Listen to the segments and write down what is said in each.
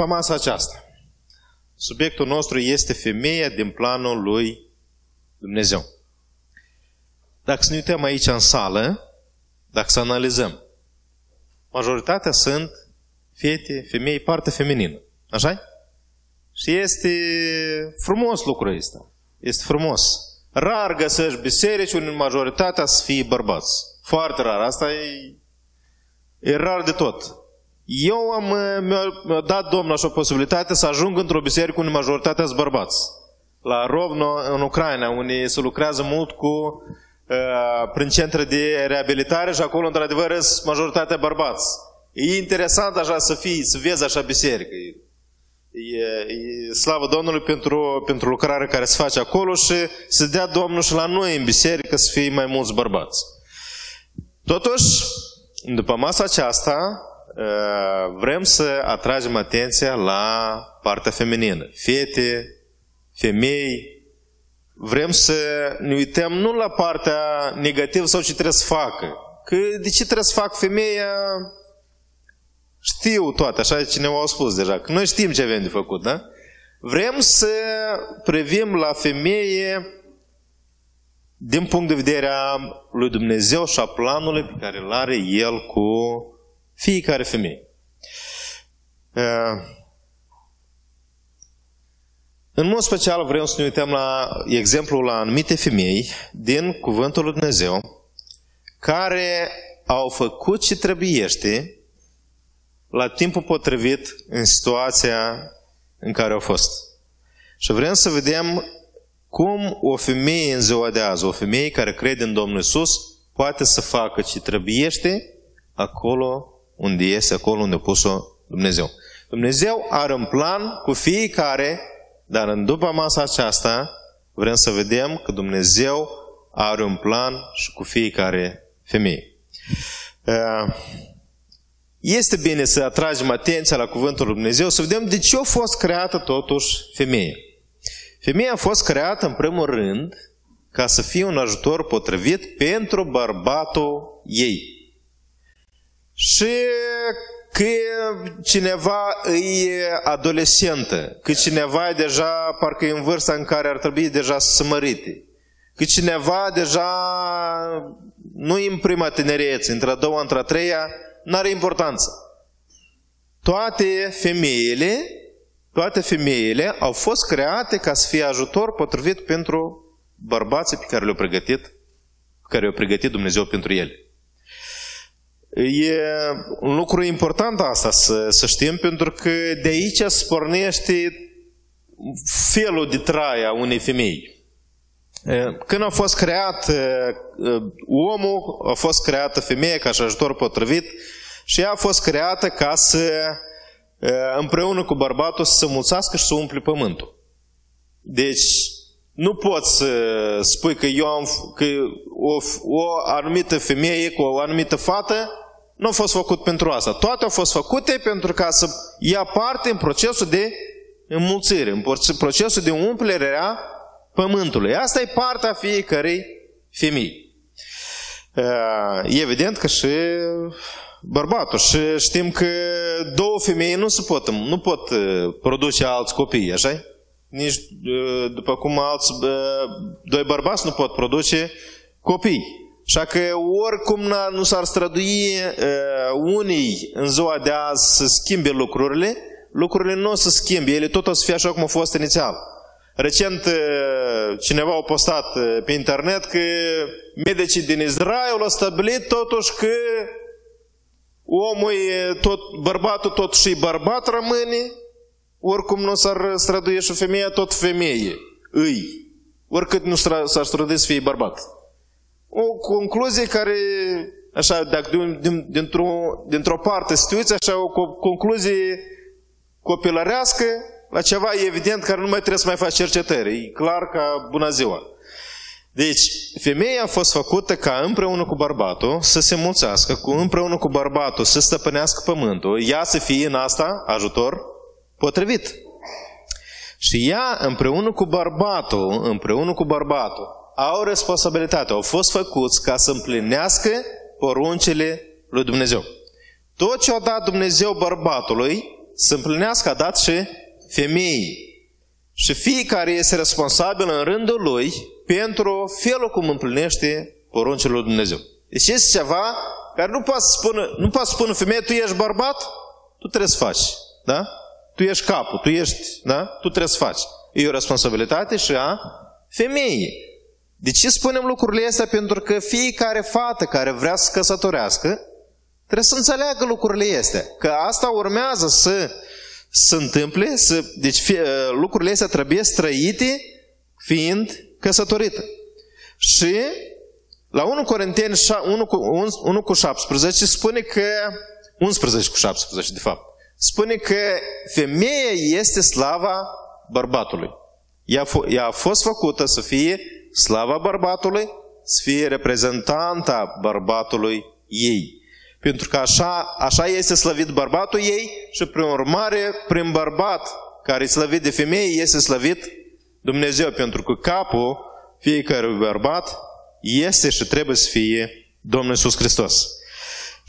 după masa aceasta. Subiectul nostru este femeia din planul lui Dumnezeu. Dacă să ne uităm aici în sală, dacă să analizăm, majoritatea sunt fete, femei, parte feminină. așa Și este frumos lucrul ăsta. Este frumos. Rar găsești biserici unde majoritatea să fie bărbați. Foarte rar. Asta e, e rar de tot. Eu am, mi-a, mi dat Domnul așa o posibilitate să ajung într-o biserică unde majoritatea sunt bărbați. La Rovno, în Ucraina, unde se lucrează mult cu uh, prin centre de reabilitare și acolo, într-adevăr, sunt majoritatea bărbați. E interesant așa să fii, să vezi așa biserică. E, e slavă Domnului pentru, pentru lucrarea care se face acolo și să dea Domnul și la noi în biserică să fie mai mulți bărbați. Totuși, după masa aceasta, vrem să atragem atenția la partea feminină. Fete, femei, vrem să ne uităm nu la partea negativă sau ce trebuie să facă. Că de ce trebuie să fac femeia știu toate, așa cineva a spus deja, că noi știm ce avem de făcut, da? Vrem să privim la femeie din punct de vedere a lui Dumnezeu și a planului pe care îl are El cu fiecare femeie. În mod special vrem să ne uităm la exemplul la anumite femei din Cuvântul lui Dumnezeu care au făcut ce trebuiește la timpul potrivit în situația în care au fost. Și vrem să vedem cum o femeie în ziua de azi, o femeie care crede în Domnul Isus, poate să facă ce trebuiește acolo unde este, acolo unde a pus-o Dumnezeu. Dumnezeu are un plan cu fiecare, dar în după masa aceasta vrem să vedem că Dumnezeu are un plan și cu fiecare femeie. Uh, este bine să atragem atenția la Cuvântul Lui Dumnezeu, să vedem de ce a fost creată totuși femeia. Femeia a fost creată în primul rând ca să fie un ajutor potrivit pentru bărbatul ei. Și că cineva e adolescentă, că cineva e deja parcă e în vârsta în care ar trebui deja să se mărite, că cineva deja nu e în prima tinerețe, între a doua, între a treia, n-are importanță. Toate femeile, toate femeile au fost create ca să fie ajutor potrivit pentru bărbații pe care le-au pregătit, pe care le-au pregătit Dumnezeu pentru ele. E un lucru important asta să, să știm, pentru că de aici se pornește felul de trai a unei femei. Când a fost creat omul, a fost creată femeia ca și ajutor potrivit și ea a fost creată ca să împreună cu bărbatul să se mulțească și să umple pământul. Deci nu poți să spui că eu am că o, o anumită femeie cu o anumită fată nu a fost făcut pentru asta. Toate au fost făcute pentru ca să ia parte în procesul de înmulțire, în procesul de umplere a pământului. Asta e partea fiecărei femei. E evident că și bărbatul și știm că două femei nu se pot, nu pot produce alți copii, așa Nici după cum alți doi bărbați nu pot produce copii. Așa că oricum nu s-ar strădui unii în ziua de azi să schimbe lucrurile, lucrurile nu o să schimbe, ele tot o să fie așa cum a fost inițial. Recent cineva a postat pe internet că medicii din Israel au stabilit totuși că omul e tot, bărbatul tot și bărbat rămâne, oricum nu s-ar străduie și femeia, tot femeie îi. Oricât nu s-ar strădui să fie bărbat. O concluzie care, așa, dacă din, dintr-o, dintr-o parte situația, așa, o concluzie copilărească, la ceva e evident care nu mai trebuie să mai faci cercetări. E clar ca bună ziua. Deci, femeia a fost făcută ca împreună cu bărbatul să se mulțească, cu împreună cu bărbatul să stăpânească pământul, ea să fie în asta ajutor potrivit. Și ea împreună cu bărbatul, împreună cu bărbatul, au responsabilitate, au fost făcuți ca să împlinească poruncile lui Dumnezeu. Tot ce a dat Dumnezeu bărbatului să împlinească a dat și femeii. Și fiecare este responsabil în rândul lui pentru felul cum împlinește poruncile lui Dumnezeu. Deci este ceva care nu poate să spună, nu poate să spună femeie, tu ești bărbat, tu trebuie să faci. Da? Tu ești capul, tu ești, da? Tu trebuie să faci. E o responsabilitate și a femeii. De ce spunem lucrurile astea? Pentru că fiecare fată care vrea să căsătorească, trebuie să înțeleagă lucrurile astea. Că asta urmează să se întâmple, să, deci fie, lucrurile astea trebuie străite fiind căsătorită. Și la 1 Corinteni 1 cu, 1 cu 17 spune că, 11 cu 17 de fapt, spune că femeia este slava bărbatului. Ea, ea a fost făcută să fie slava bărbatului, să fie reprezentanta bărbatului ei. Pentru că așa, așa este slăvit bărbatul ei și prin urmare, prin bărbat care e slăvit de femeie, este slăvit Dumnezeu. Pentru că capul fiecare bărbat este și trebuie să fie Domnul Iisus Hristos.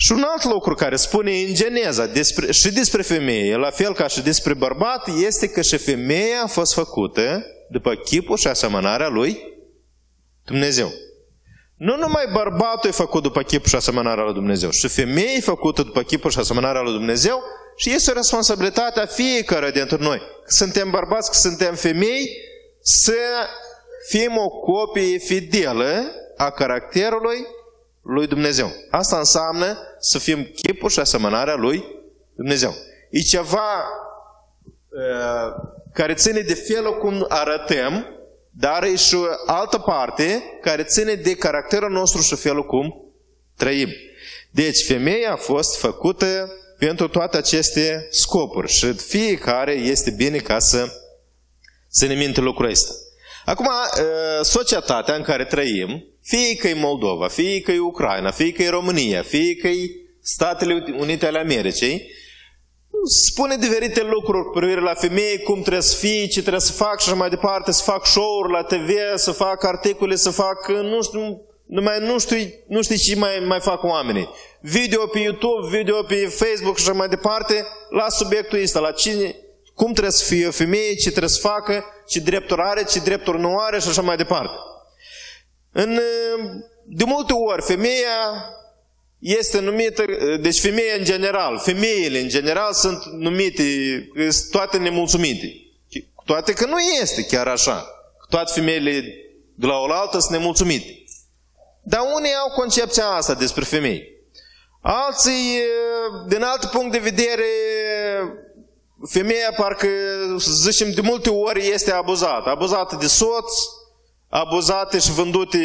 Și un alt lucru care spune în Geneza despre, și despre femeie, la fel ca și despre bărbat, este că și femeia a fost făcută după chipul și asemănarea lui Dumnezeu. Nu numai bărbatul e făcut după chipul și asemănarea lui Dumnezeu, și femeia e făcută după chipul și asemănarea lui Dumnezeu și este o responsabilitate a fiecare dintre noi. Că suntem bărbați, că suntem femei, să fim o copie fidelă a caracterului lui Dumnezeu. Asta înseamnă să fim chipul și asemănarea lui Dumnezeu. E ceva uh, care ține de felul cum arătăm, dar e și o altă parte care ține de caracterul nostru și felul cum trăim. Deci femeia a fost făcută pentru toate aceste scopuri și fiecare este bine ca să, să ne minte lucrul ăsta. Acum, uh, societatea în care trăim, fie că e Moldova, fie că e Ucraina, fie că e România, fie că e Statele Unite ale Americii, spune diferite lucruri cu privire la femei, cum trebuie să fie, ce trebuie să fac și așa mai departe, să fac show-uri la TV, să fac articole, să fac, nu știu, numai nu știu, nu știu ce mai, mai fac oamenii. Video pe YouTube, video pe Facebook și așa mai departe, la subiectul ăsta, la cine, cum trebuie să fie o femeie, ce trebuie să facă, ce drepturi are, ce drepturi nu are și așa mai departe. În, de multe ori, femeia este numită, deci femeia în general, femeile în general sunt numite, sunt toate nemulțumite. Toate că nu este chiar așa. Toate femeile de la oaltă sunt nemulțumite. Dar unii au concepția asta despre femei. Alții, din alt punct de vedere, femeia parcă, să zicem, de multe ori este abuzată. Abuzată de soț, abuzate și vândute,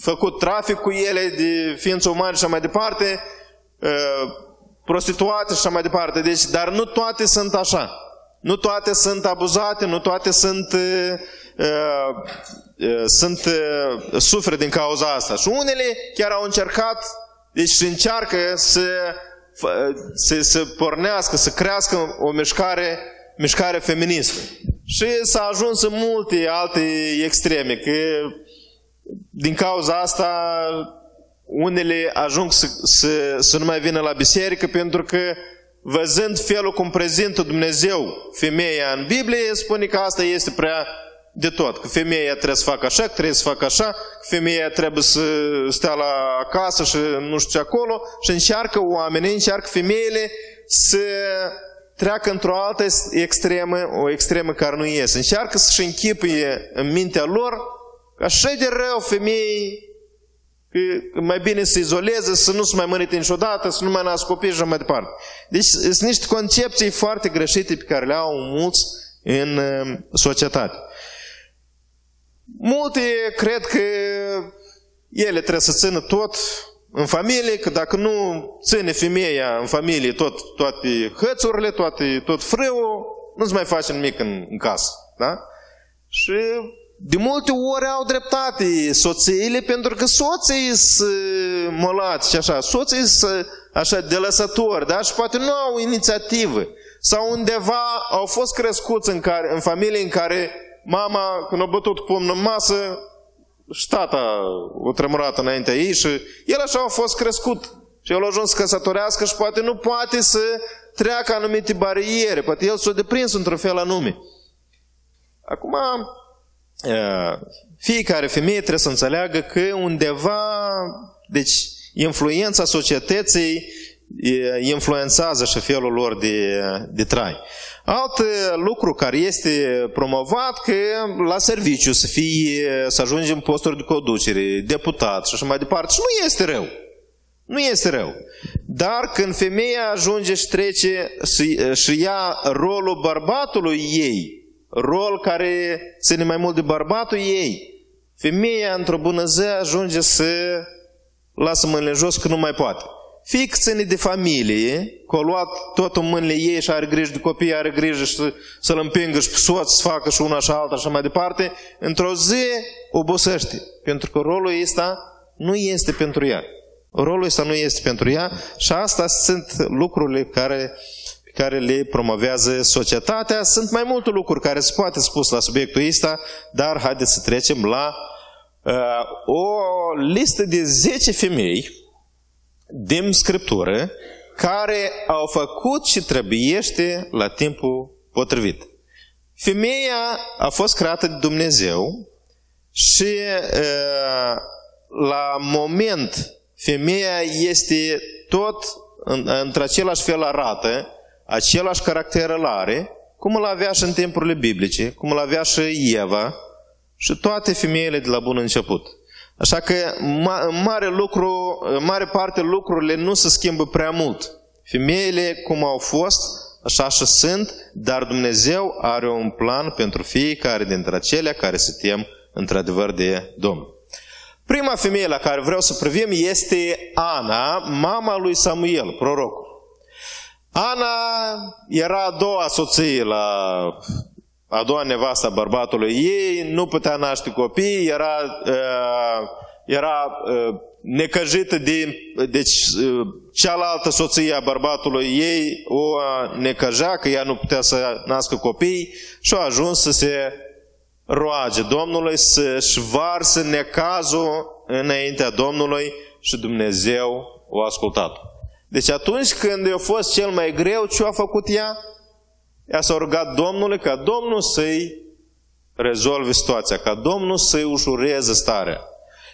făcut trafic cu ele de ființe umane și așa mai departe, prostituate și așa mai departe. Deci, dar nu toate sunt așa. Nu toate sunt abuzate, nu toate sunt, uh, uh, sunt uh, suferă din cauza asta. Și unele chiar au încercat, deci încearcă să, să, să pornească, să crească o mișcare, mișcare feministă. Și s-a ajuns în multe alte extreme, că din cauza asta unele ajung să, să, să nu mai vină la biserică pentru că văzând felul cum prezintă Dumnezeu femeia în Biblie, spune că asta este prea de tot. Că femeia trebuie să facă așa, că trebuie să facă așa, că femeia trebuie să stea la acasă și nu știu ce acolo și încearcă oamenii, încearcă femeile să treacă într-o altă extremă, o extremă care nu iese. Încearcă să-și închipuie în mintea lor că așa de rău femeii, că mai bine să izoleze, să nu se mai mărite niciodată, să nu mai nasc copii și mai departe. Deci sunt niște concepții foarte greșite pe care le au mulți în uh, societate. Multe cred că ele trebuie să țină tot în familie, că dacă nu ține femeia în familie tot, toate hățurile, toate, tot frâul, nu-ți mai face nimic în, în casă. Da? Și de multe ori au dreptate soțiile, pentru că soții sunt molați și așa, soții sunt așa de lăsători, da? Și poate nu au inițiativă. Sau undeva au fost crescuți în, care, în familie în care mama, când a bătut pumnul în masă, și ștata o tremurat înaintea ei și el așa a fost crescut Și el a ajuns să căsătorească și poate nu poate să treacă anumite bariere, poate el s-a deprins într-un fel anume. Acum, fiecare femeie trebuie să înțeleagă că undeva, deci influența societății influențează și felul lor de, de trai. Alt lucru care este promovat că la serviciu să fie, să ajungem în posturi de conducere, deputat și așa mai departe. Și nu este rău. Nu este rău. Dar când femeia ajunge și trece și, și ia rolul bărbatului ei, rol care ține mai mult de bărbatul ei, femeia într-o bună zi ajunge să lasă mâinile jos că nu mai poate. Fie că ține de familie, că a luat totul în mâinile ei și are grijă de copii, are grijă și să-l împingă și pe soț să facă și una și alta și mai departe, într-o zi obosește. Pentru că rolul ăsta nu este pentru ea. Rolul ăsta nu este pentru ea și asta sunt lucrurile care, care le promovează societatea. Sunt mai multe lucruri care se poate spus la subiectul ăsta, dar haideți să trecem la uh, o listă de 10 femei din Scriptură care au făcut și trebuiește la timpul potrivit. Femeia a fost creată de Dumnezeu și uh, la moment femeia este tot într-același fel arată, același caracter îl are, cum îl avea și în timpurile biblice, cum îl avea și Eva și toate femeile de la bun început. Așa că în mare, lucru, în mare parte lucrurile nu se schimbă prea mult. Femeile cum au fost, așa și sunt, dar Dumnezeu are un plan pentru fiecare dintre acelea care se tem într-adevăr de Domnul. Prima femeie la care vreau să privim este Ana, mama lui Samuel, prorocul. Ana era a doua soție la a doua nevasta bărbatului ei, nu putea naște copii, era, uh, era uh, necăjită de deci, uh, cealaltă soție a bărbatului ei, o necăjea că ea nu putea să nască copii și a ajuns să se roage Domnului să-și varsă necazul înaintea Domnului și Dumnezeu o ascultat. Deci atunci când a fost cel mai greu, ce a făcut ea? Ea s-a rugat Domnului ca Domnul să-i rezolve situația, ca Domnul să-i ușureze starea.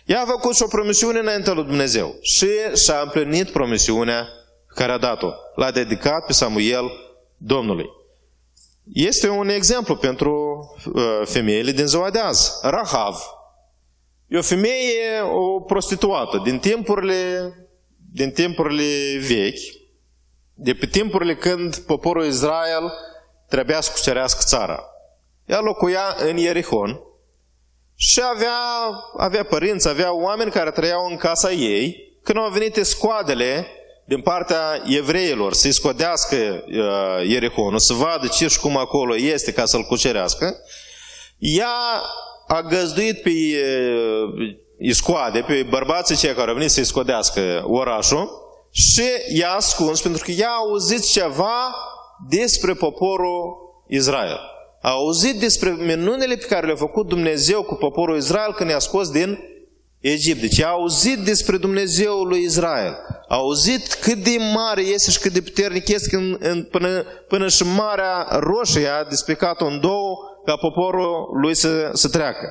Ea a făcut și o promisiune înainte lui Dumnezeu și și-a împlinit promisiunea care a dat-o. L-a dedicat pe Samuel Domnului. Este un exemplu pentru uh, femeile din ziua de azi. Rahav. E o femeie, o prostituată din timpurile, din timpurile vechi, de pe timpurile când poporul Israel trebuia să cucerească țara. Ea locuia în Ierihon și avea, avea părinți, avea oameni care trăiau în casa ei. Când au venit scoadele din partea evreilor să-i scodească uh, Ierihonul, să vadă ce și cum acolo este ca să-l cucerească, ea a găzduit pe uh, iscoade, pe bărbații cei care au venit să-i scodească orașul și i-a ascuns pentru că ea a auzit ceva despre poporul Israel. A auzit despre minunile pe care le-a făcut Dumnezeu cu poporul Israel când i-a scos din Egipt. Deci a auzit despre Dumnezeul lui Israel. A auzit cât de mare este și cât de puternic este în, în, până, până și Marea Roșie a despicat-o în două ca poporul lui să, să treacă.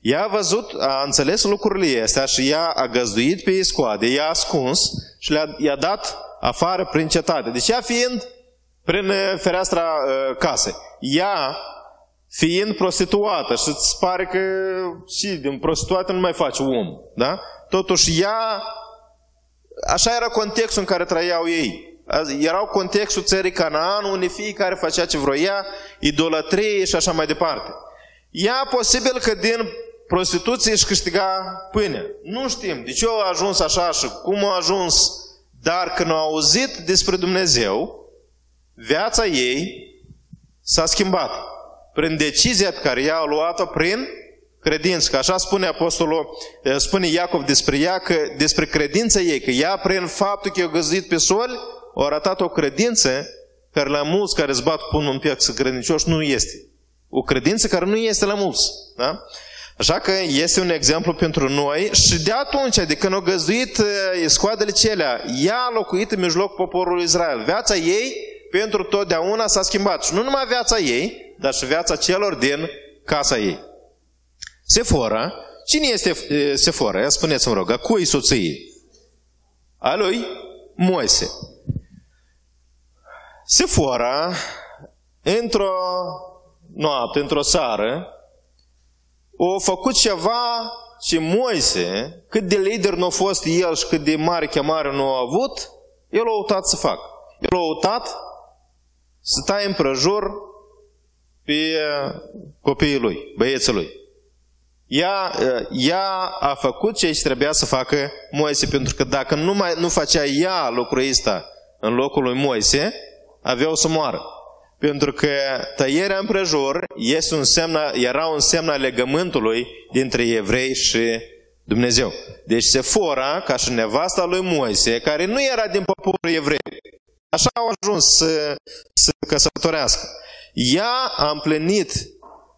Ea a văzut, a înțeles lucrurile astea și ea a găzduit pe iscoade, i-a ascuns și le-a, i-a dat afară prin cetate. Deci ea fiind prin uh, fereastra uh, casei. Ea fiind prostituată și îți pare că și din prostituată nu mai face om, da? Totuși ea, așa era contextul în care trăiau ei. Erau contextul țării Canaan, unde fiecare făcea ce vroia, idolatrie și așa mai departe. Ea posibil că din prostituție își câștiga pâine. Nu știm de ce a ajuns așa și cum a ajuns, dar când a auzit despre Dumnezeu, viața ei s-a schimbat prin decizia pe care ea a luat-o prin credință. Că așa spune apostolul, spune Iacov despre ea, că, despre credința ei, că ea prin faptul că i-a găzit pe sol, a arătat o credință care la mulți care îți bat pun un piac să credincioși nu este. O credință care nu este la mulți. Da? Așa că este un exemplu pentru noi și de atunci, de când au găzduit uh, scoadele celea, ea a locuit în mijloc poporului Israel. Viața ei pentru totdeauna s-a schimbat. Și nu numai viața ei, dar și viața celor din casa ei. Sefora, cine este uh, Sefora? Ia spuneți-mi rog, a cui soție? A lui Moise. Sefora, într-o noapte, într-o seară, a făcut ceva ce Moise, cât de lider nu a fost el și cât de mare chemare nu a avut, el a uitat să facă. El a uitat să taie împrejur pe copiii lui, băieții lui. Ea, ea a făcut ce trebuia să facă Moise, pentru că dacă nu, mai, nu facea ea lucrul ăsta în locul lui Moise, aveau să moară. Pentru că tăierea împrejur este un semn, era un semn al legământului dintre evrei și Dumnezeu. Deci Sefora, ca și nevasta lui Moise, care nu era din poporul evrei, așa au ajuns să, să căsătorească. Ea a împlinit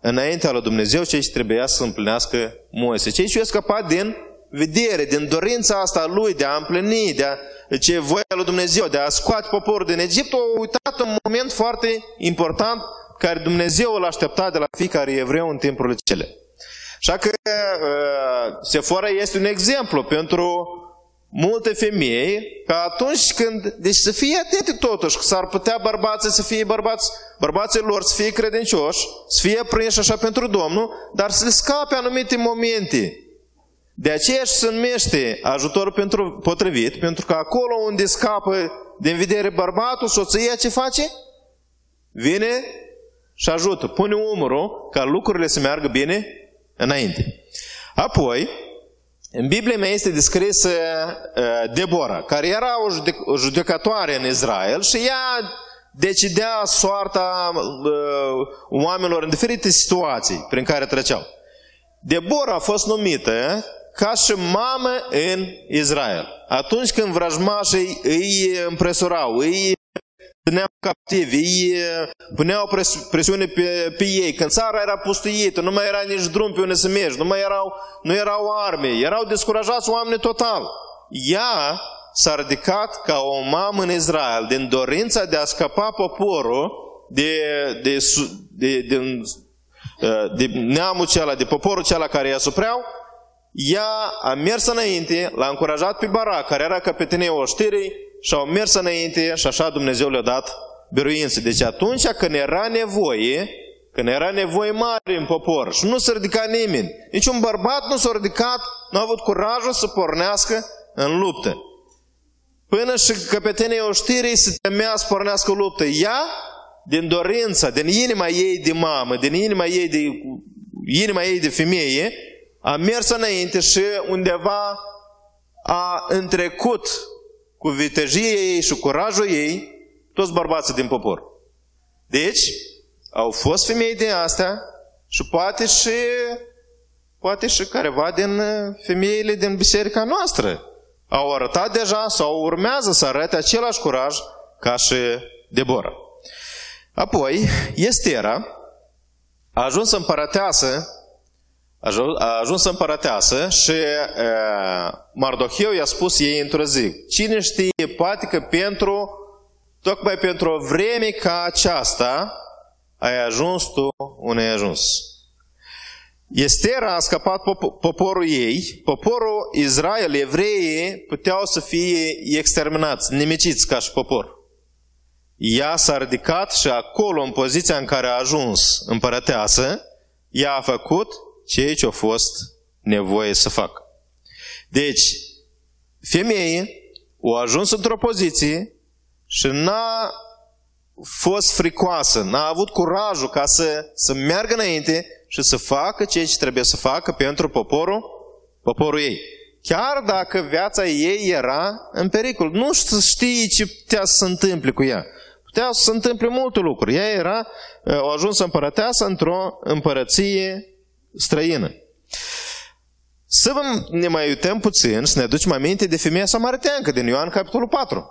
înaintea lui Dumnezeu ce trebuia să împlinească Moise. Cei ce au scăpat din vedere, din dorința asta lui de a împlini, de a, ce voia lui Dumnezeu, de a scoate poporul din Egipt, au uitat un moment foarte important care Dumnezeu îl aștepta de la fiecare evreu în timpurile cele. Așa că uh, Sefora este un exemplu pentru multe femei că atunci când, deci să fie atente totuși, că s-ar putea bărbații să fie bărbați, bărbații lor să fie credincioși, să fie prinși așa pentru Domnul, dar să le scape anumite momente de aceea și se numește ajutor pentru potrivit, pentru că acolo unde scapă din vedere bărbatul, soția ce face? Vine și ajută, pune umărul ca lucrurile să meargă bine înainte. Apoi, în Biblie mea este descrisă uh, Deborah, care era o judecătoare în Israel și ea decidea soarta uh, oamenilor în diferite situații prin care treceau. Deborah a fost numită ca și mamă în Israel. Atunci când vrajmașii îi împresurau, îi puneau captivi, îi puneau presiune pe, pe ei, când țara era pustuită, nu mai era nici drum pe unde să mergi, nu mai erau, nu erau arme, erau descurajați oamenii total. Ea s-a ridicat ca o mamă în Israel din dorința de a scăpa poporul de, de, de, de, de, de neamul acela, de poporul acela care îi asupreau ea a mers înainte, l-a încurajat pe Barak, care era căpetenia oștirii, și au mers înainte și așa Dumnezeu le-a dat biruință. Deci atunci când era nevoie, când era nevoie mare în popor și nu s-a ridicat nimeni, niciun bărbat nu s-a ridicat, nu a avut curajul să pornească în luptă. Până și căpetenia oștirii se temea să pornească luptă. Ea, din dorința, din inima ei de mamă, din inima ei de, inima ei de femeie, a mers înainte și undeva a întrecut cu vitejie ei și curajul ei toți bărbații din popor. Deci, au fost femei din astea și poate și poate și careva din femeile din biserica noastră au arătat deja sau urmează să arate același curaj ca și Deborah. Apoi, Estera a ajuns împărăteasă a ajuns împărăteasă și uh, Mardoheu i-a spus ei într-o zi, cine știe, poate că pentru, tocmai pentru o vreme ca aceasta, ai ajuns tu unde ai ajuns. Estera a scăpat poporul ei, poporul Israel, evreii, puteau să fie exterminați, nimiciți ca și popor. Ea s-a ridicat și acolo, în poziția în care a ajuns împărăteasă, ea a făcut ceea ce a fost nevoie să facă. Deci, femeie a ajuns într-o poziție și n-a fost fricoasă, n-a avut curajul ca să, să meargă înainte și să facă ceea ce trebuie să facă pentru poporul, poporul ei. Chiar dacă viața ei era în pericol. Nu știi ce putea să se întâmple cu ea. Putea să se întâmple multe lucruri. Ea era, a ajuns împărăteasă într-o împărăție străină. Să ne mai uităm puțin, să ne aducem aminte de femeia samariteancă din Ioan capitolul 4.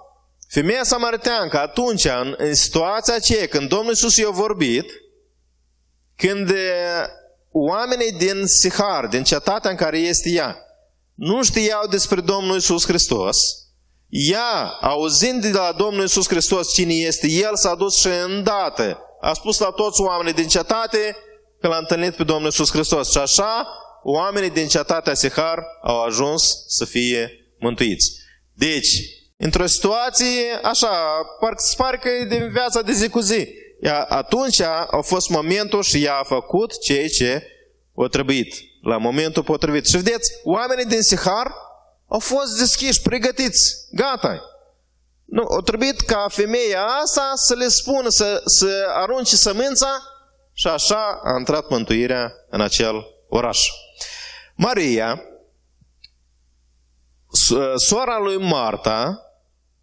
Femeia samariteancă atunci, în, în situația aceea, când Domnul Iisus i-a vorbit, când oamenii din Sihar, din cetatea în care este ea, nu știau despre Domnul Isus Hristos, ea, auzind de la Domnul Isus Hristos cine este El, s-a dus și îndată a spus la toți oamenii din cetate că l-a întâlnit pe Domnul Isus Hristos. Și așa, oamenii din cetatea Sihar au ajuns să fie mântuiți. Deci, într-o situație, așa, parcă se pare că e din viața de zi cu zi. Ea, atunci a fost momentul și ea a făcut ceea ce o trebuit, la momentul potrivit. Și vedeți, oamenii din Sihar au fost deschiși, pregătiți, gata. Nu, o trebuit ca femeia asta să le spună, să, să arunce sămânța și așa a intrat mântuirea în acel oraș. Maria, sora lui Marta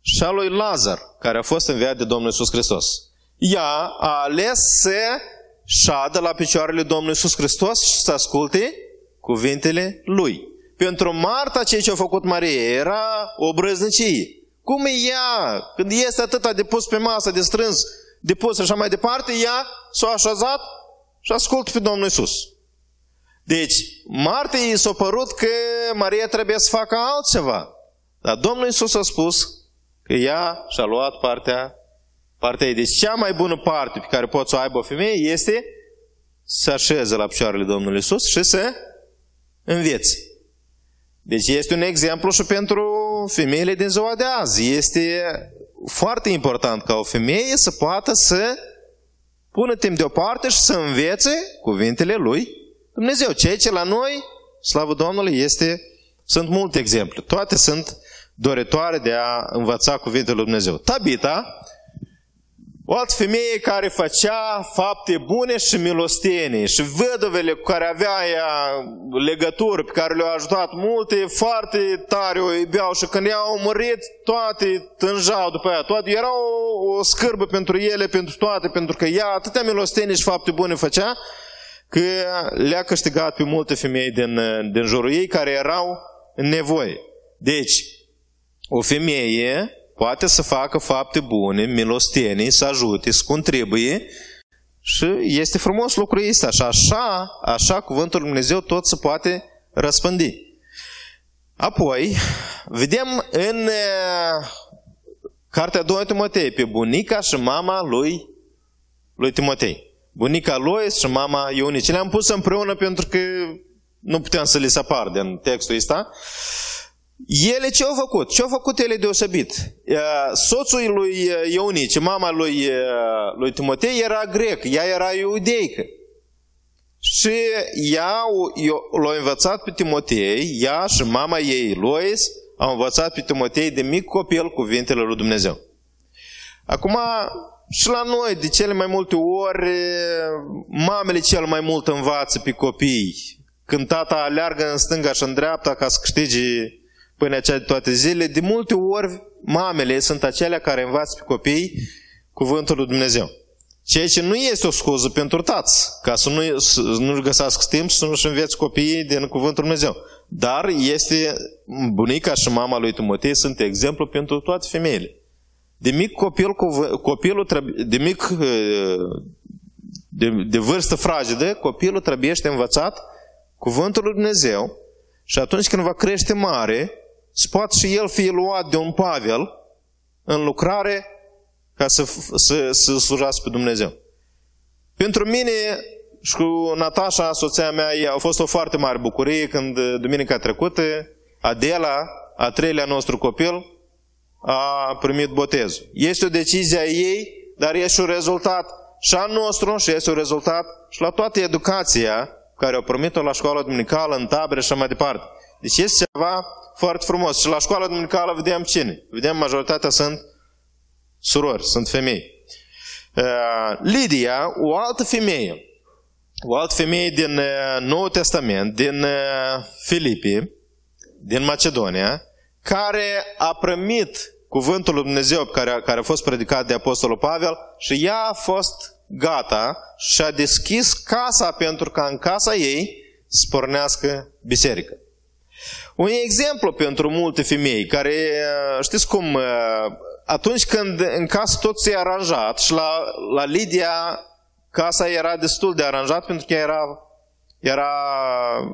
și a lui Lazar, care a fost înviat de Domnul Isus Hristos. Ea a ales să șadă la picioarele Domnului Isus Hristos și să asculte cuvintele Lui. Pentru Marta, ceea ce a făcut Maria era o brăznicie. Cum e ea, când este atâta de pus pe masă, de strâns, de pus și așa mai departe, ea s-a așezat și ascultă pe Domnul Isus. Deci, Marte i s-a părut că Maria trebuie să facă altceva. Dar Domnul Isus a spus că ea și-a luat partea, partea ei. Deci cea mai bună parte pe care poți să o aibă o femeie este să așeze la picioarele Domnului Isus și să înveți. Deci este un exemplu și pentru femeile din ziua de azi. Este foarte important ca o femeie să poată să pună timp deoparte și să învețe cuvintele lui Dumnezeu. Ceea ce la noi, slavă Domnului, este, sunt multe exemple. Toate sunt doritoare de a învăța cuvintele lui Dumnezeu. Tabita o altă femeie care făcea fapte bune și milostenii și văduvele cu care avea ea legături, pe care le-au ajutat multe, foarte tare o iubeau și când i-au murit, toate tânjau după ea. Toate, era o, o scârbă pentru ele, pentru toate, pentru că ea atâtea milostenii și fapte bune făcea, că le-a câștigat pe multe femei din, din jurul ei care erau în nevoie. Deci, o femeie poate să facă fapte bune, milostenii, să ajute, să contribuie și este frumos lucrul ăsta. Și așa, așa cuvântul Lui Dumnezeu tot se poate răspândi. Apoi, vedem în Cartea 2 Timotei pe bunica și mama lui, lui Timotei. Bunica lui și mama Ionice. Le-am pus împreună pentru că nu puteam să le separ din textul ăsta. Ele ce au făcut? Ce au făcut ele deosebit? Soțul lui Ionice, mama lui, lui Timotei, era grec, ea era iudeică. Și ea l-a învățat pe Timotei, ea și mama ei, Lois, au învățat pe Timotei de mic copil cuvintele lui Dumnezeu. Acum, și la noi, de cele mai multe ori, mamele cel mai mult învață pe copii. Când tata aleargă în stânga și în dreapta ca să câștige până acea de toate zilele, de multe ori mamele sunt acelea care învață pe copii cuvântul lui Dumnezeu. Ceea ce nu este o scuză pentru tați, ca să nu, să nu găsească timp să nu-și înveți copiii din cuvântul lui Dumnezeu. Dar este, bunica și mama lui Timotei sunt exemplu pentru toate femeile. De mic copil, copilul trebuie, de mic, de, de vârstă fragedă, copilul trebuie învățat cuvântul lui Dumnezeu și atunci când va crește mare, să poată și el fi luat de un Pavel în lucrare ca să, să, să slujească pe Dumnezeu. Pentru mine și cu Natasha, soția mea, a fost o foarte mare bucurie când duminica trecută Adela, a treilea nostru copil, a primit botezul. Este o decizie a ei, dar este un rezultat și al nostru și este un rezultat și la toată educația care au primit-o la școala duminicală, în tabere și mai departe. Deci este ceva foarte frumos. Și la școala duminicală vedem cine? Vedem majoritatea sunt surori, sunt femei. Uh, Lidia, o altă femeie, o altă femeie din uh, Noul Testament, din uh, Filipii, din Macedonia, care a primit cuvântul lui Dumnezeu care, care a fost predicat de Apostolul Pavel și ea a fost gata și a deschis casa pentru ca în casa ei să pornească biserică. Un exemplu pentru multe femei care, știți cum, atunci când în casă tot se aranjat și la, la Lidia casa era destul de aranjat pentru că era era,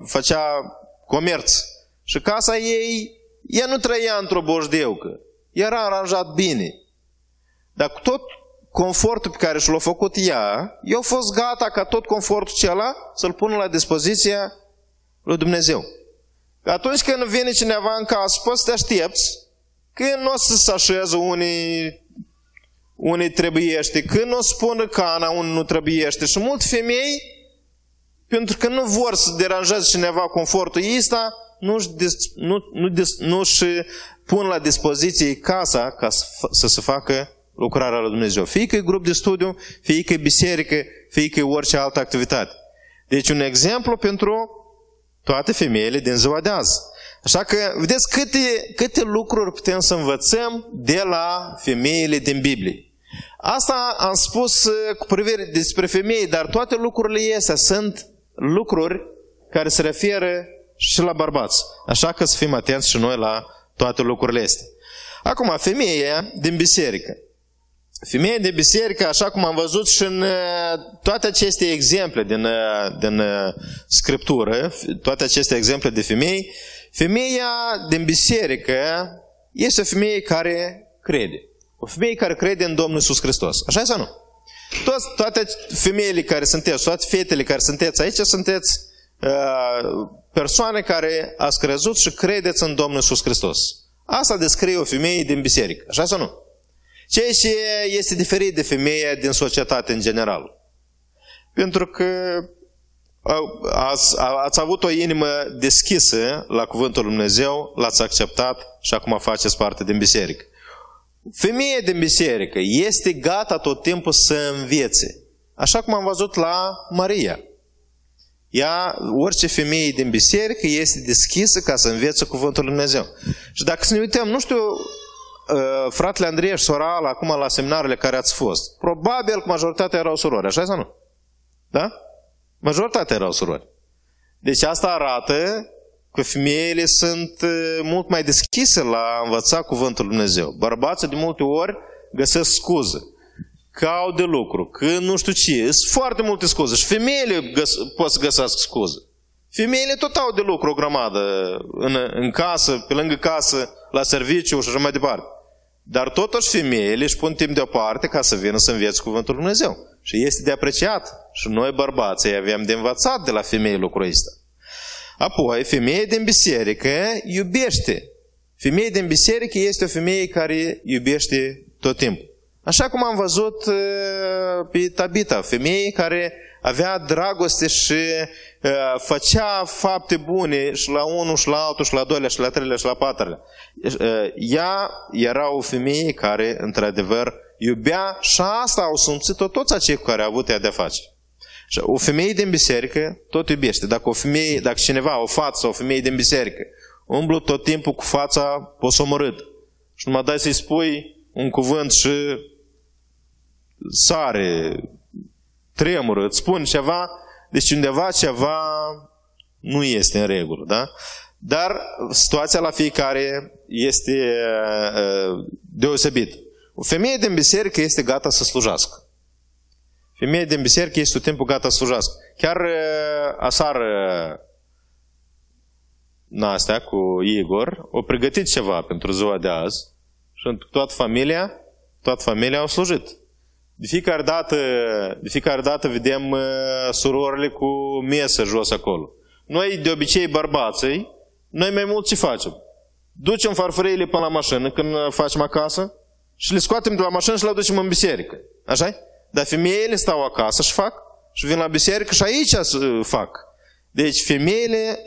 făcea comerț. Și casa ei, ea nu trăia într-o bojdeucă. Era aranjat bine. Dar cu tot confortul pe care și l-a făcut ea, eu fost gata ca tot confortul acela să-l pună la dispoziția lui Dumnezeu. Că atunci când vine cineva în casă, poți să te aștepți când nu o să se așeze unii, unii trebuiește, când nu o să pună cana unii nu trebuiește. Și multe femei, pentru că nu vor să deranjeze cineva confortul ăsta, nu-și, nu, nu, nu-și pun la dispoziție casa ca să, să se facă lucrarea lui Dumnezeu. Fie că e grup de studiu, fie că e biserică, fie că e orice altă activitate. Deci un exemplu pentru toate femeile din ziua de azi. Așa că, vedeți câte, câte lucruri putem să învățăm de la femeile din Biblie. Asta am spus uh, cu privire despre femei, dar toate lucrurile astea sunt lucruri care se referă și la bărbați. Așa că să fim atenți și noi la toate lucrurile astea. Acum, femeia din biserică. Femeia de biserică, așa cum am văzut și în uh, toate aceste exemple din, uh, din uh, Scriptură, toate aceste exemple de femei, femeia din biserică este o femeie care crede. O femeie care crede în Domnul Iisus Hristos. Așa sau nu? Toți, toate femeile care sunteți, toate fetele care sunteți aici, sunteți uh, persoane care ați crezut și credeți în Domnul Iisus Hristos. Asta descrie o femeie din biserică. Așa sau nu? Ceea ce este diferit de femeia din societate în general. Pentru că ați, ați avut o inimă deschisă la Cuvântul Lui Dumnezeu, l-ați acceptat și acum faceți parte din biserică. Femeia din biserică este gata tot timpul să învețe. Așa cum am văzut la Maria. Ea, orice femeie din biserică este deschisă ca să învețe Cuvântul Lui Dumnezeu. Și dacă să ne uităm, nu știu Uh, fratele Andrei și sora Ala, acum la seminarele care ați fost, probabil că majoritatea erau surori, așa sau nu? Da? Majoritatea erau surori. Deci asta arată că femeile sunt uh, mult mai deschise la învăța cuvântul Lui Dumnezeu. Bărbații de multe ori găsesc scuze. Că au de lucru, că nu știu ce. Sunt foarte multe scuze. Și femeile găs- pot să găsească scuze. Femeile tot au de lucru o grămadă în, în casă, pe lângă casă, la serviciu și așa mai departe. Dar totuși femeile își pun timp deoparte ca să vină să înveți Cuvântul Lui Dumnezeu. Și este de apreciat. Și noi bărbații avem de învățat de la femei lucrul ăsta. Apoi, femeia din biserică iubește. Femeia din biserică este o femeie care iubește tot timpul. Așa cum am văzut uh, pe Tabita, femeie care avea dragoste și uh, făcea fapte bune și la unul și la altul și la doilea și la treilea și la patrulea. Uh, ea era o femeie care, într-adevăr, iubea și asta au simțit-o toți acei cu care a avut ea de face. Și o femeie din biserică tot iubește. Dacă, o femeie, dacă cineva, o față, o femeie din biserică, umblu tot timpul cu fața posomorât și numai dai să-i spui un cuvânt și sare, tremură, îți spun ceva, deci undeva ceva nu este în regulă, da? Dar situația la fiecare este uh, deosebit. O femeie din biserică este gata să slujească. Femeia din biserică este tot timpul gata să slujească. Chiar uh, aseară Nastea cu Igor au pregătit ceva pentru ziua de azi și toată familia, toată familia au slujit. De fiecare dată, de fiecare dată vedem uh, surorile cu mesă jos acolo. Noi, de obicei, bărbații, noi mai mult ce facem? Ducem farfuriile până la mașină când facem acasă și le scoatem de la mașină și le ducem în biserică. așa Dar femeile stau acasă și fac și vin la biserică și aici fac. Deci femeile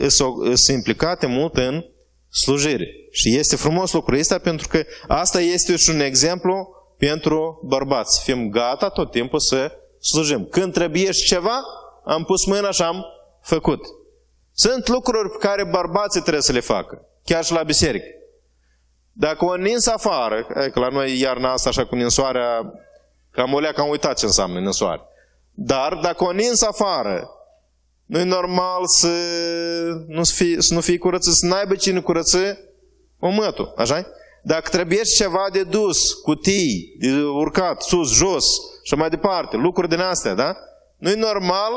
sunt implicate mult în slujire. Și este frumos lucrul ăsta pentru că asta este și un exemplu pentru bărbați. Fim gata tot timpul să slujim. Când trebuie ceva, am pus mâna și am făcut. Sunt lucruri pe care bărbații trebuie să le facă, chiar și la biserică. Dacă o nins afară, că la noi iarna asta așa cu ninsoarea, cam o leacă am uitat ce înseamnă ninsoare. Dar dacă o nins afară, nu e normal să nu fii, să nu fii curățit, să n-aibă cine curăță omătul, așa dacă trebuie ceva de dus, cutii, de urcat, sus, jos și mai departe, lucruri din astea, da? Nu e normal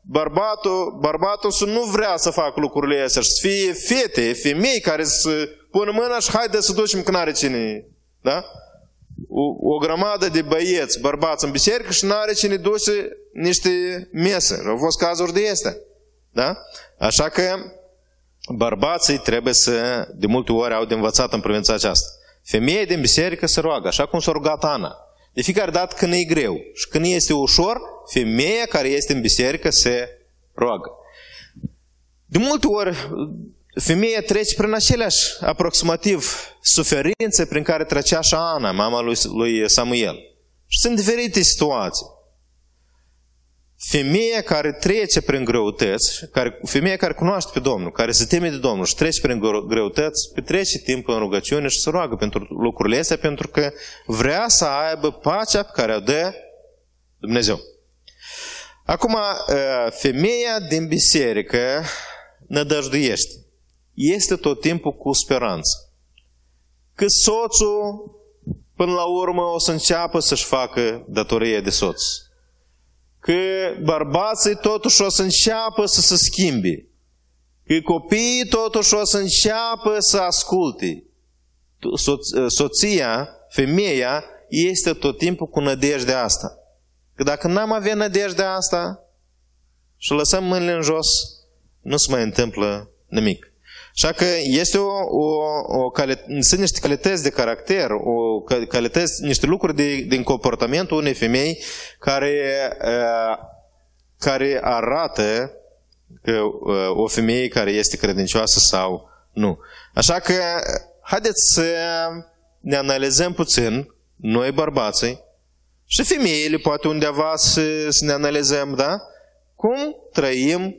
bărbatul, bărbatul să nu vrea să facă lucrurile astea, să fie fete, femei care să pună mâna și haide să ducem că n-are cine, da? O, o grămadă de băieți, bărbați în biserică și n-are cine duce niște mese. Au fost cazuri de astea. Da? Așa că bărbații trebuie să, de multe ori, au de învățat în privința aceasta. Femeia din biserică se roagă, așa cum s-a rugat Ana. De fiecare dată când e greu și când este ușor, femeia care este în biserică se roagă. De multe ori, femeia trece prin aceleași aproximativ suferințe prin care trecea și Ana, mama lui, lui Samuel. Și sunt diferite situații. Femeia care trece prin greutăți, care, femeia care cunoaște pe Domnul, care se teme de Domnul și trece prin greutăți, petrece timp în rugăciune și se roagă pentru lucrurile astea, pentru că vrea să aibă pacea pe care o dă Dumnezeu. Acum, ă, femeia din biserică nădăjduiește. Este tot timpul cu speranță. Că soțul, până la urmă, o să înceapă să-și facă datorie de soț că bărbații totuși o să înceapă să se schimbe, că copiii totuși o să înceapă să asculte. So- soția, femeia, este tot timpul cu nădejdea asta. Că dacă n-am avea nădejdea asta și lăsăm mâinile în jos, nu se mai întâmplă nimic. Așa că este o, o, o cali, sunt niște calități de caracter, o calități, niște lucruri de, din comportamentul unei femei care, uh, care arată că uh, o femeie care este credincioasă sau nu. Așa că haideți să ne analizăm puțin, noi bărbații, și femeile poate undeva să, să ne analizăm, da? Cum trăim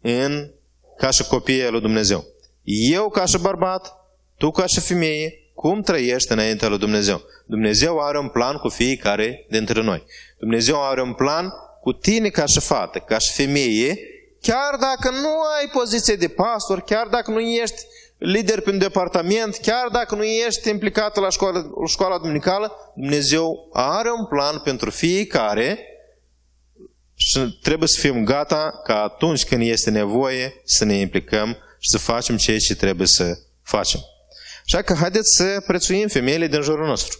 în ca și copiii lui Dumnezeu. Eu ca și bărbat, tu ca și femeie, cum trăiești înaintea lui Dumnezeu? Dumnezeu are un plan cu fiecare dintre noi. Dumnezeu are un plan cu tine ca și fată, ca și femeie, chiar dacă nu ai poziție de pastor, chiar dacă nu ești lider pe un departament, chiar dacă nu ești implicat la școala, la școala duminicală, Dumnezeu are un plan pentru fiecare și trebuie să fim gata ca atunci când este nevoie să ne implicăm și să facem ceea ce trebuie să facem. Așa că haideți să prețuim femeile din jurul nostru.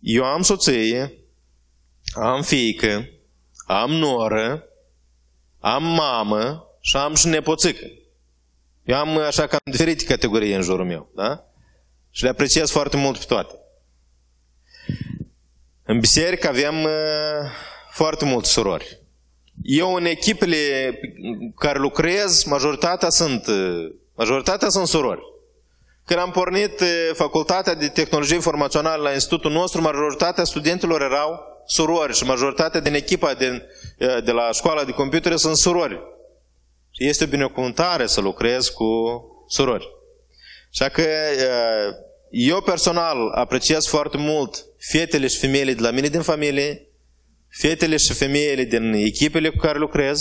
Eu am soție, am fiică, am noră, am mamă și am și nepoțică. Eu am așa cam diferite categorii în jurul meu, da? Și le apreciez foarte mult pe toate. În biserică avem uh, foarte mulți surori. Eu în echipele care lucrez, majoritatea sunt, majoritatea sunt surori. Când am pornit facultatea de tehnologie informațională la institutul nostru, majoritatea studenților erau surori și majoritatea din echipa din, de la școala de computere sunt surori. Și este o binecuvântare să lucrez cu surori. Așa că eu personal apreciez foarte mult fetele și femeile de la mine din familie, fetele și femeile din echipele cu care lucrez,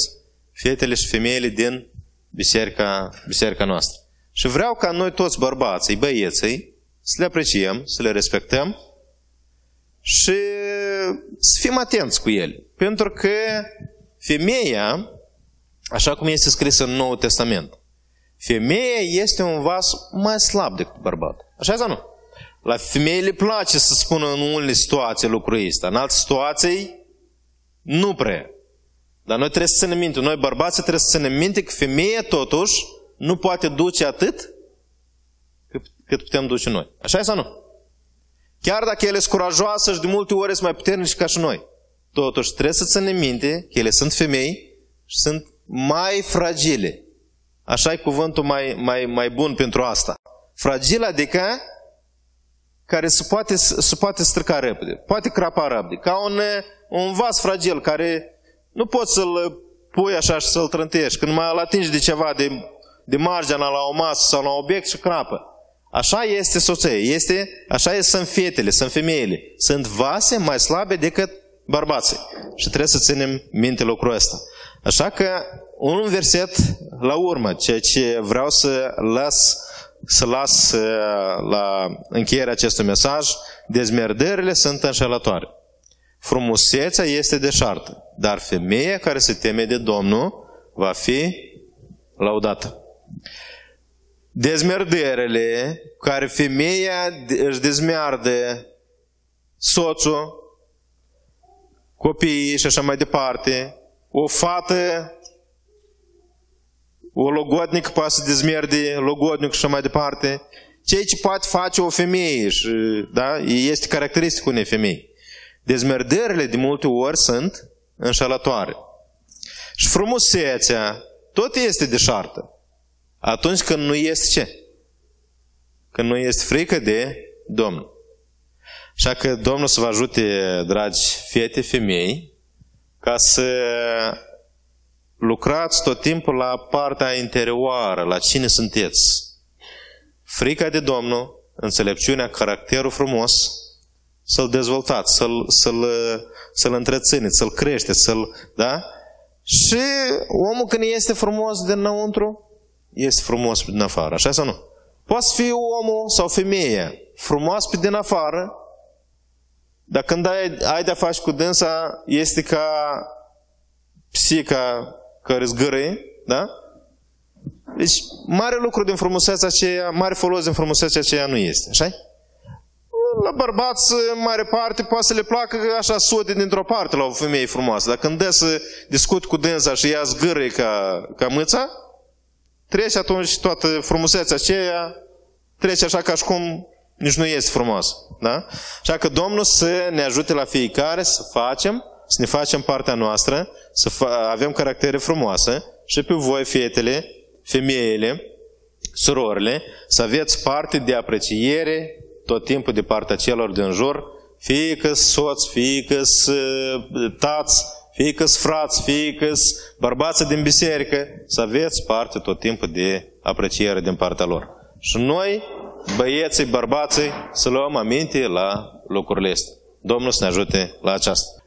fetele și femeile din biserica, biserica noastră. Și vreau ca noi toți bărbații, băieții, să le apreciem, să le respectăm și să fim atenți cu ele. Pentru că femeia, așa cum este scris în Noul Testament, femeia este un vas mai slab decât bărbat. Așa sau nu? La femeie le place să spună în unele situații lucrul ăsta. În alte situații nu prea. Dar noi trebuie să ne minte, noi bărbații trebuie să ne minte că femeia totuși nu poate duce atât cât putem duce noi. Așa e sau nu? Chiar dacă ele sunt curajoase și de multe ori sunt mai puternici ca și noi. Totuși trebuie să ținem minte că ele sunt femei și sunt mai fragile. Așa e cuvântul mai, mai, mai bun pentru asta. Fragil adică care se poate, se poate strica repede, poate crapa repede, ca un, un vas fragil care nu poți să-l pui așa și să-l trântești. Când mai îl atingi de ceva, de, de marginea la o masă sau la un obiect și crapă. Așa este soția, este, așa este, sunt fetele, sunt femeile. Sunt vase mai slabe decât bărbații. Și trebuie să ținem minte lucrul ăsta. Așa că un verset la urmă, ceea ce vreau să las să las uh, la încheierea acestui mesaj, dezmerdările sunt înșelătoare. Frumusețea este deșartă. dar femeia care se teme de Domnul va fi laudată. Dezmerderele care femeia își dezmeardă soțul, copiii și așa mai departe, o fată, o logodnic poate să dezmerde logodnic și așa mai departe, ceea ce poate face o femeie și, da, este caracteristic unei femei. Dezmerdările de multe ori sunt înșelătoare. Și frumusețea tot este deșartă. Atunci când nu este ce? Când nu este frică de Domnul. Așa că Domnul să vă ajute, dragi fete, femei, ca să lucrați tot timpul la partea interioară, la cine sunteți. Frica de Domnul, înțelepciunea, caracterul frumos, să-l dezvoltați, să-l, să-l, să-l întrețineți, să-l creșteți, să-l, da? Și omul când este frumos dinăuntru, este frumos pe din afară, așa sau nu? Poate să fie omul sau femeia frumos pe din afară, dar când ai, ai de-a face cu dânsa, este ca psica care zgârâie, da? Deci, mare lucru din frumusețea aceea, mare folos din frumusețea aceea nu este, așa La bărbați, mare parte, poate să le placă așa sute dintr-o parte la o femeie frumoasă. Dar când dă să discut cu dânsa și ea zgârâie ca, ca mâța, trece atunci toată frumusețea aceea, trece așa ca și cum nici nu este frumos. Da? Așa că Domnul să ne ajute la fiecare să facem, să ne facem partea noastră, să avem caractere frumoase și pe voi, fetele, femeile, surorile, să aveți parte de apreciere tot timpul de partea celor din jur, fie că soți, fie că tați, fie că frați, fie că bărbați din biserică, să aveți parte tot timpul de apreciere din partea lor. Și noi, băieții, bărbații, să luăm aminte la lucrurile astea. Domnul să ne ajute la aceasta.